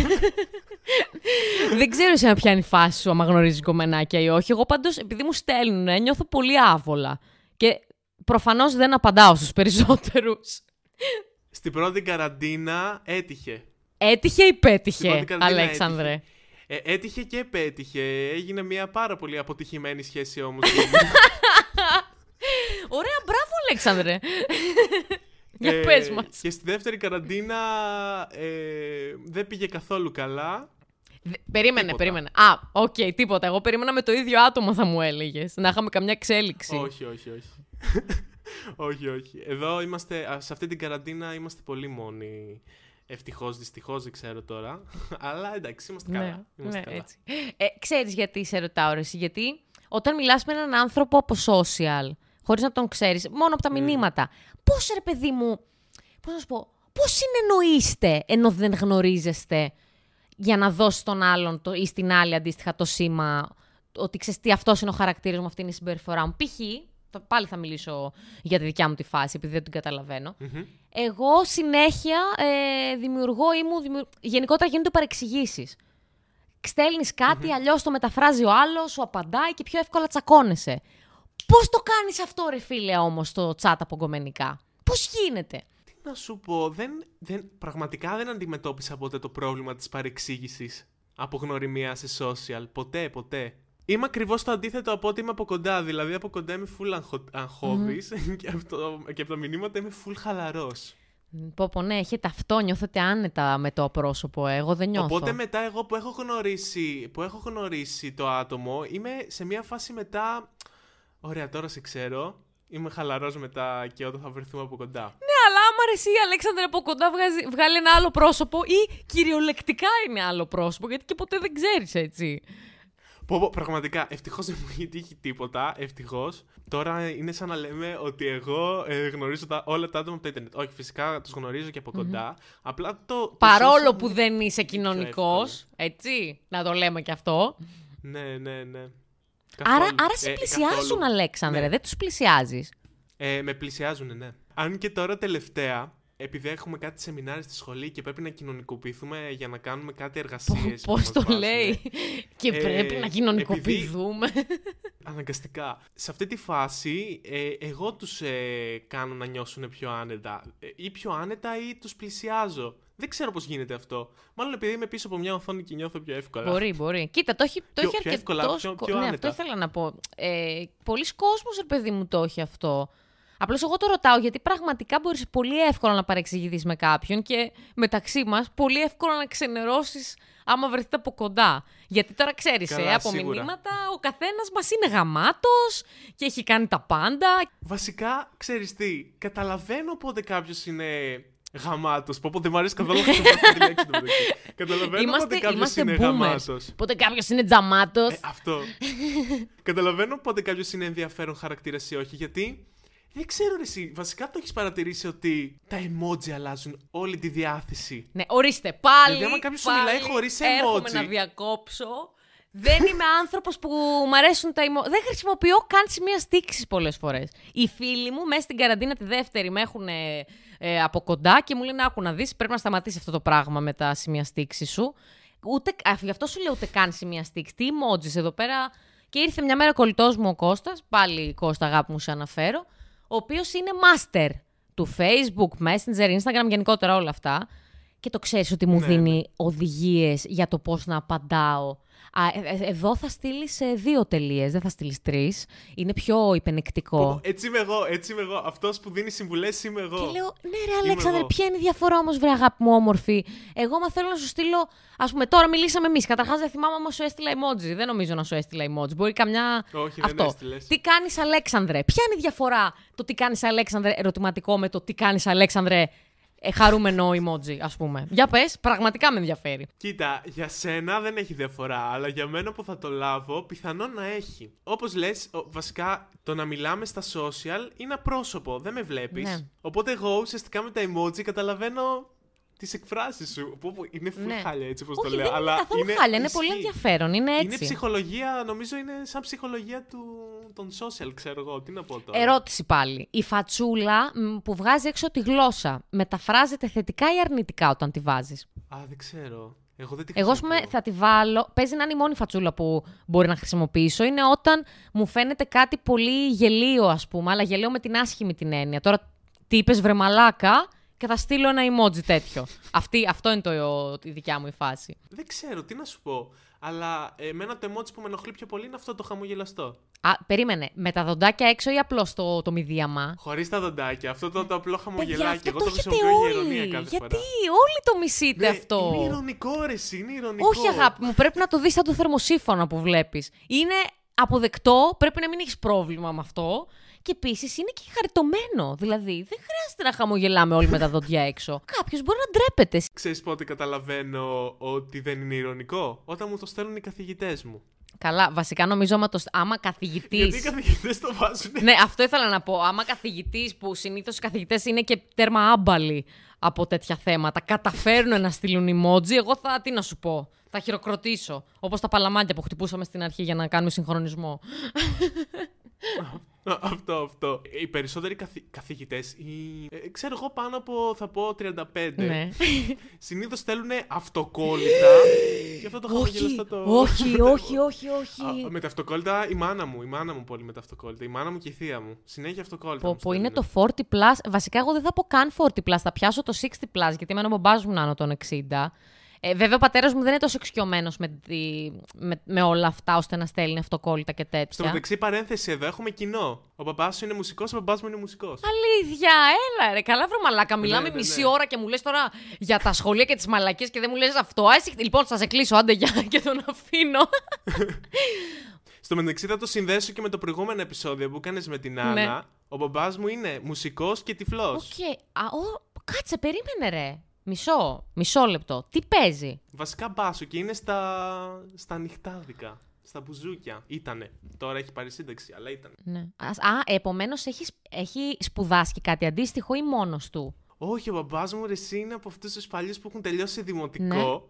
δεν ξέρω σε ποια είναι η φάση σου, άμα γνωρίζεις γκομενάκια ή όχι. Εγώ πάντως, επειδή μου στέλνουν, νιώθω πολύ άβολα. Και προφανώς δεν απαντάω στους περισσότερους. Στην πρώτη καραντίνα έτυχε. Έτυχε ή Στην πέτυχε, πρώτη καραντίνα Αλέξανδρε; έτυχε. Ε, έτυχε και πέτυχε. Έγινε μια πάρα πολύ αποτυχημένη σχέση όμως. Ωραία, μπράβο, Αλέξανδρε. Για Ε, πες μας. Και στη δεύτερη καραντίνα ε, δεν πήγε καθόλου καλά. Δε- Περίμενε, τίποτα. περίμενε. Α, οκ, τίποτα. Εγώ περίμενα με το ίδιο άτομο θα μου έλεγες. Να είχαμε καμιά εξέλιξη. Όχι, όχι, όχι. όχι, όχι. Εδώ είμαστε, α, σε αυτή την καραντίνα είμαστε πολύ μόνοι. Ευτυχώς, δυστυχώς, δεν ξέρω τώρα. Αλλά εντάξει, είμαστε καλά. Ναι, Είμαστε ναι, καλά. έτσι. Ε, ξέρεις γιατί σε ρωτάω, ρε, εσύ, γιατί όταν μιλάς με έναν άνθρωπο από social, χωρίς να τον ξέρεις, μόνο από τα μηνύματα, πώς ρε παιδί μου, πώς να σου πω, πώς συνεννοείστε ενώ δεν γνωρίζεστε για να δώσεις τον άλλον το, ή στην άλλη αντίστοιχα το σήμα ότι ξέρεις τι αυτός είναι ο χαρακτήρας μου, αυτή είναι η συμπεριφορά μου. Π.χ. το- πάλι θα μιλήσω για τη δικιά μου τη φάση, επειδή δεν την καταλαβαίνω. Μμμ. Εγώ συνέχεια ε, δημιουργώ ή μου δημιου... γενικότερα γίνονται παρεξηγήσεις. Στέλνεις κάτι, αλλιώς το μεταφράζει ο άλλος, σου απαντάει και πιο εύκολα τσακώνεσαι. Πώς το κάνεις αυτό, ρε φίλε, όμως, στο chat από γκομενικά. Πώς γίνεται; Τι να σου πω, δεν, δεν, πραγματικά δεν αντιμετώπισα ποτέ το πρόβλημα της παρεξήγησης από γνωριμία σε social. Ποτέ, ποτέ. Είμαι ακριβώς το αντίθετο από ότι είμαι από κοντά. Δηλαδή, από κοντά είμαι full αγχο... αγχώδης και, από το... και από τα μηνύματα είμαι full χαλαρός. Μ, Πω, πω, ναι, έχετε αυτό, νιώθετε άνετα με το πρόσωπο. ε. Εγώ δεν νιώθω. Οπότε μετά εγώ που έχω, γνωρίσει, που έχω γνωρίσει το άτομο, είμαι σε μια φάση μετά... Ωραία, τώρα σε ξέρω. Είμαι χαλαρός μετά και όταν θα βρεθούμε από κοντά. Ναι, αλλά άμα πάρε εσύ, Αλέξανδρε, από κοντά βγάζει, βγάλει ένα άλλο πρόσωπο ή κυριολεκτικά είναι άλλο πρόσωπο, γιατί και ποτέ δεν ξέρεις έτσι. Πω, πω, πραγματικά, ευτυχώς δεν μου έχει τύχει τίποτα. Ευτυχώς. Τώρα είναι σαν να λέμε ότι εγώ ε, γνωρίζω τα, όλα τα άτομα από το Ιντερνετ. Όχι, φυσικά τους γνωρίζω και από κοντά. Απλά το. το Παρόλο social που media δεν είσαι πιο κοινωνικός, εύκολο. έτσι. Να το λέμε και αυτό. Ναι, ναι, ναι. Άρα, Καθόλου. άρα σε Ε, πλησιάζουν, καθόλου. Αλέξανδρε, Ναι. δεν τους πλησιάζεις. Ε, με πλησιάζουν, ναι. Αν και τώρα τελευταία, επειδή έχουμε κάτι σεμινάρια στη σχολή και πρέπει να κοινωνικοποιηθούμε για να κάνουμε κάτι εργασίες. Πώς το λέει. Και Ε, πρέπει να κοινωνικοποιηθούμε. Αναγκαστικά. Σε αυτή τη φάση, ε, εγώ τους ε, κάνω να νιώσουν πιο άνετα. Ε, ή πιο άνετα ή τους πλησιάζω. Δεν ξέρω πώς γίνεται αυτό. Μάλλον επειδή είμαι πίσω από μια οθόνη και νιώθω πιο εύκολα. Μπορεί, μπορεί. Κοίτα, το έχει, το Πιο- έχει πιο αρκετός. εύκολα, πιο- πιο ναι, άνετα. αυτό ήθελα να πω. Ε, Πολλοί κόσμος, ρε παιδί μου, το έχει αυτό. Απλώς εγώ το ρωτάω γιατί πραγματικά μπορείς πολύ εύκολα να παρεξηγηθείς με κάποιον και μεταξύ μας πολύ εύκολα να ξενερώσεις άμα βρεθείτε από κοντά. Γιατί τώρα ξέρεις, Καλά, ε, από σίγουρα. μηνύματα ο καθένας μας είναι γαμάτος και έχει κάνει τα πάντα. Βασικά, ξέρεις τι, καταλαβαίνω πότε κάποιος είναι γαμάτος. Πω πω δεν μου αρέσει καθόλου να χρησιμοποιώ αυτή τη λέξη. εν τω μεταξύ. Καταλαβαίνω Είμαστε, πότε κάποιος είμαστε είναι boomers. γαμάτος. Πότε κάποιος είναι τζαμάτος. Ε, αυτό. Καταλαβαίνω πότε κάποιος είναι ενδιαφέρον χαρακτήρας ή όχι, γιατί δεν ξέρω ρε εσύ. Βασικά το έχεις παρατηρήσει ότι τα emoji αλλάζουν όλη τη διάθεση. Ναι, ορίστε, πάλι. Δηλαδή, άμα κάποιος σου πάλι μιλάει χωρίς Έρχομαι emoji. να διακόψω. Δεν είμαι άνθρωπος που μ' αρέσουν τα emoji. Δεν χρησιμοποιώ καν σημεία στήξης πολλές φορές. Οι φίλοι μου μέσα στην καραντίνα τη δεύτερη με έχουν ε, ε, από κοντά και μου λένε: Άκου να δεις, πρέπει να σταματήσεις αυτό το πράγμα με τα σημεία στήξης σου. Ούτε, α, γι' αυτό σου λέω ούτε καν σημεία στήξης. Τι emojis εδώ πέρα. Και ήρθε μια μέρα κολλητός μου ο Κώστας, πάλι Κώστα αγάπη μου σε αναφέρω, ο οποίο είναι master του Facebook, Messenger, Instagram, γενικότερα όλα αυτά. Και το ξέρεις ότι μου Ναι, δίνει οδηγίες για το πώς να απαντάω. Α, ε, ε, εδώ θα στείλεις δύο τελείες, δεν θα στείλεις τρεις. Είναι πιο υπενεκτικό. Πω, πω, έτσι είμαι εγώ, έτσι είμαι εγώ. Αυτός που δίνει συμβουλές είμαι εγώ. Και λέω, ναι, ρε Αλέξανδρε, εγώ. ποια είναι η διαφορά όμως, βρε αγάπη μου, όμορφη. Εγώ, μα θέλω να σου στείλω. Α πούμε, τώρα μιλήσαμε εμείς. Καταρχάς, δεν θυμάμαι άμα σου έστειλα emoji. Δεν νομίζω να σου έστειλα emoji. Μπορεί καμιά. Όχι, δεν Αυτό. έστειλες. Τι κάνεις, Αλέξανδρε; Ποια είναι η διαφορά το τι κάνεις, Αλέξανδρε, ερωτηματικό με το τι κάνεις, Αλέξανδρε, ε, χαρούμενο emoji, ας πούμε. Για πες, πραγματικά με ενδιαφέρει. Κοίτα, για σένα δεν έχει διαφορά, αλλά για μένα που θα το λάβω, πιθανόν να έχει. Όπως λες, βασικά το να μιλάμε στα social είναι απρόσωπο, δεν με βλέπεις. Ναι. Οπότε εγώ ουσιαστικά με τα emoji καταλαβαίνω τις εκφράσεις σου. Που, που είναι full Ναι. χάλια έτσι όπως το Όχι, λέω. δεν αλλά είναι καθόλου είναι, χάλια, είναι ισχύει. πολύ ενδιαφέρον. Είναι έτσι. Είναι ψυχολογία, νομίζω είναι σαν ψυχολογία του, των social, ξέρω εγώ. Τι να πω τώρα. Ερώτηση πάλι. Η φατσούλα μ, που βγάζει έξω τη γλώσσα μεταφράζεται θετικά ή αρνητικά όταν τη βάζεις; Α, δεν ξέρω. Εγώ δεν τη Εγώ, ας πούμε, χρησιμοποιώ. θα τη βάλω. Παίζει να είναι η μόνη φατσούλα που μπορεί να χρησιμοποιήσω. Είναι όταν μου φαίνεται κάτι πολύ γελίο, ας πούμε, αλλά γελίο με την άσχημη την έννοια. Τώρα, τι είπες, βρε μαλάκα, και θα στείλω ένα emoji τέτοιο. Αυτή, αυτό είναι το, η δικιά μου η φάση. Δεν ξέρω, τι να σου πω. Αλλά εμένα το emoji που με ενοχλεί πιο πολύ είναι αυτό το χαμογελαστό. Α, περίμενε. Με τα δοντάκια έξω ή απλώς το, το μηδίαμα; Χωρίς τα δοντάκια. Αυτό το, το απλό Παιδιά, χαμογελάκι. αυτό Εγώ το το έχετε χρησιμοποιώ για όλοι. ηρωνία κάθε Γιατί φορά. όλοι το μισείτε Ναι, αυτό; Είναι ηρωνικό, ρε, εσύ, είναι ηρωνικό. Όχι, αγάπη μου, πρέπει να το δεις σαν το θερμοσύφωνα που βλέπεις. Είναι αποδεκτό, πρέπει να μην έχεις πρόβλημα με αυτό. Και επίσης είναι και χαριτωμένο. Δηλαδή, δεν χρειάζεται να χαμογελάμε όλοι με τα δόντια έξω. Κάποιος μπορεί να ντρέπεται. Ξέρεις πότε καταλαβαίνω ότι δεν είναι ηρωνικό; Όταν μου το στέλνουν οι καθηγητές μου. Καλά, βασικά νομίζω άμα, το, άμα καθηγητή. Γιατί οι καθηγητές το βάζουν. ναι, αυτό ήθελα να πω. Άμα καθηγητής, που συνήθως οι καθηγητές είναι και τέρμα άμπαλοι από τέτοια θέματα, καταφέρουν να στείλουν emoji, εγώ θα τι να σου πω. Θα χειροκροτήσω. Όπως τα παλαμάκια που χτυπούσαμε στην αρχή για να κάνουμε συγχρονισμό. αυτό, αυτό. Οι περισσότεροι καθη... καθηγητές, οι... ε, ξέρω εγώ πάνω από, θα πω, 35, ναι. συνήθως στέλνουν αυτοκόλλητα. και αυτό το χαμογελαστό το... όχι, όχι, όχι, όχι. Α, με τα αυτοκόλλητα η μάνα μου. Η μάνα μου πολύ με τα αυτοκόλλητα. Η μάνα μου και η θεία μου. Συνέχεια αυτοκόλλητα. Πω, μου πω, είναι στέλνουνε. το 40 plus. Βασικά, εγώ δεν θα πω καν 40 plus. Θα πιάσω το 60 plus, γιατί εμένα ο μπαμπάς μου είναι άνω των 60. Ε, βέβαια, ο πατέρας μου δεν είναι τόσο εξοικειωμένος με, τη- με, με όλα αυτά, ώστε να στέλνει αυτοκόλλητα και Στο τέτοια. μεταξύ, παρένθεση εδώ έχουμε κοινό. Ο παπάς σου είναι μουσικός, ο μπαμπά μου είναι μουσικός. Αλήθεια, έλα ρε, καλά βρε μαλάκα. Μιλάμε ναι, μισή ναι. ώρα και μου λες τώρα για τα σχολεία και τις μαλακίες και δεν μου λες αυτό. Άσε, λοιπόν, θα σε κλείσω, άντε γεια και τον αφήνω. Στο μεταξύ, θα το συνδέσω και με το προηγούμενο επεισόδιο που έκανες με την Άννα. Ναι. Ο μπαμπάς μου είναι μουσικός και τυφλός. Οκ. Α, ο, Κάτσε, περίμενε ρε. Μισό, μισό λεπτό. Τι παίζει; Βασικά μπάσο και είναι στα, στα νυχτάδικα. Στα μπουζούκια. Ήτανε. Τώρα έχει πάρει σύνταξη, αλλά ήταν. Ναι. Α, α επομένως έχεις, έχει σπουδάσει και κάτι αντίστοιχο ή μόνος του; Όχι, ο μπαμπάς μου ρε, εσύ είναι από αυτούς τους παλιούς που έχουν τελειώσει δημοτικό. Ναι.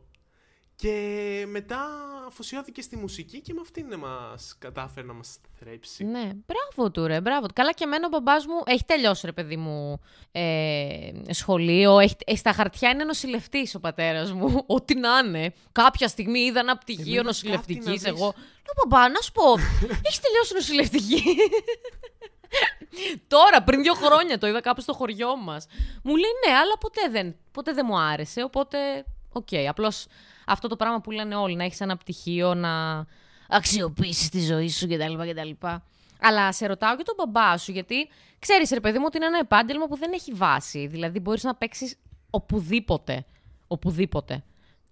Και μετά αφοσιώθηκε στη μουσική και με αυτήν μας κατάφερε να μας θρέψει. Ναι, μπράβο του ρε, μπράβο του. Καλά και εμένα ο μπαμπάς μου έχει τελειώσει ρε παιδί μου ε, σχολείο. Έχει, ε, στα χαρτιά είναι νοσηλευτής ο πατέρας μου. Ό,τι να είναι. Κάποια στιγμή είδα ένα πτυχίο Εμένα νοσηλευτικής. κάτι να δεις. Εγώ λέω μπαμπά, να σου πω, έχεις τελειώσει νοσηλευτική; Τώρα, πριν δύο χρόνια το είδα κάπου στο χωριό μας. Μου λέει ναι, αλλά ποτέ δεν, ποτέ δεν μου άρεσε. Οπότε, οκ. Απλώς αυτό το πράγμα που λένε όλοι, να έχεις ένα πτυχίο, να αξιοποιήσεις τη ζωή σου κτλ. κτλ. Αλλά σε ρωτάω και τον μπαμπά σου, γιατί ξέρεις, ρε παιδί μου, ότι είναι ένα επάγγελμα που δεν έχει βάση. Δηλαδή, μπορείς να παίξεις οπουδήποτε. Οπουδήποτε.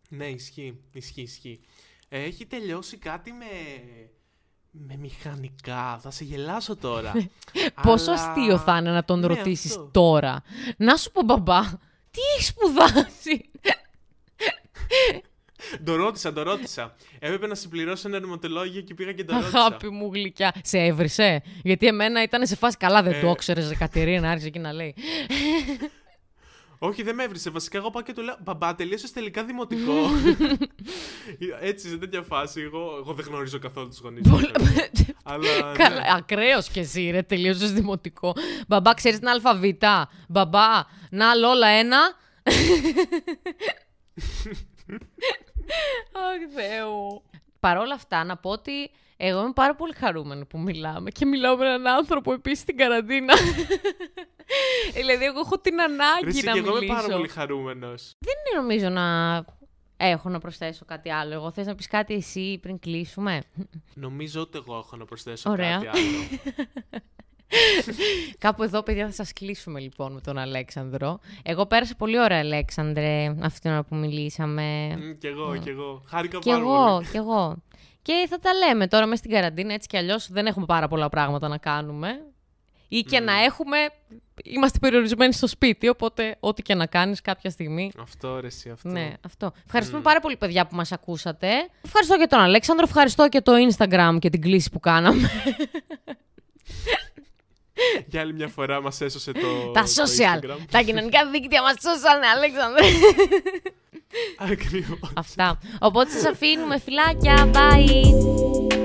Ναι, ισχύει, ισχύει, ισχύει. Ε, Έχει τελειώσει κάτι με, με μηχανικά. Θα σε γελάσω τώρα. Πόσο Αλλά- αστείο θα είναι να τον Ναι, ρωτήσεις αυτό. τώρα. Να σου πω, μπαμπά, τι έχεις σπουδάσει; Το ρώτησα, το ρώτησα. Έπρεπε να συμπληρώσω ένα ερωτηματολόγιο και πήγα και το ρώτησα. Αγάπη μου γλυκιά. Σε έβρισε; Γιατί εμένα ήταν σε φάση καλά, δεν Ε. το ήξερε, Κατερίνα, άρχισε εκεί να λέει. Όχι, δεν με έβρισε. Βασικά, εγώ πάω και του λέω Μπαμπά, τελείωσες τελικά δημοτικό. Έτσι, σε τέτοια φάση. Εγώ, εγώ δεν γνωρίζω καθόλου τους γονείς μου. Αλλά. ναι. Καλά, ακραίος κι εσύ, ρε, τελείωσες δημοτικό. Μπαμπά, ξέρεις την αλφαβήτα. Μπαμπά, να άλλο όλα ένα. Αχ, Θεέ μου. Παρ' όλα αυτά, να πω ότι εγώ είμαι πάρα πολύ χαρούμενη που μιλάμε και μιλάω με έναν άνθρωπο επίσης στην καραντίνα. δηλαδή, εγώ έχω την Ρε, ανάγκη εσύ, να και εγώ είμαι μιλήσω. πάρα πολύ χαρούμενος. Δεν νομίζω να έχω να προσθέσω κάτι άλλο. Εγώ θες να πεις κάτι εσύ πριν κλείσουμε; Νομίζω ότι εγώ έχω να προσθέσω Ωραία. κάτι άλλο. Κάπου εδώ, παιδιά, θα σας κλείσουμε λοιπόν με τον Αλέξανδρο. Εγώ πέρασα πολύ ωραία, Αλέξανδρε, αυτή την ώρα που μιλήσαμε. Μ, Κι εγώ, κι εγώ. Χάρηκα Κι πάρα εγώ, πολύ. κι εγώ. Και θα τα λέμε τώρα μέσα στην καραντίνα, έτσι κι αλλιώς δεν έχουμε πάρα πολλά πράγματα να κάνουμε. Ή και να έχουμε, είμαστε περιορισμένοι στο σπίτι, οπότε ό,τι και να κάνεις κάποια στιγμή Αυτό ρε, εσύ, αυτό. Ναι, αυτό. Ευχαριστούμε πάρα πολύ, παιδιά, που μας ακούσατε. Ευχαριστώ και τον Αλέξανδρο, ευχαριστώ και το Instagram και την κλίση που κάναμε. Για άλλη μια φορά μας έσωσε το, Τα το social. Instagram. Τα κοινωνικά δίκτυα μας σώσανε, Αλέξανδρε. Ακριβώς. Αυτά. Οπότε σας αφήνουμε. Φιλάκια. Bye.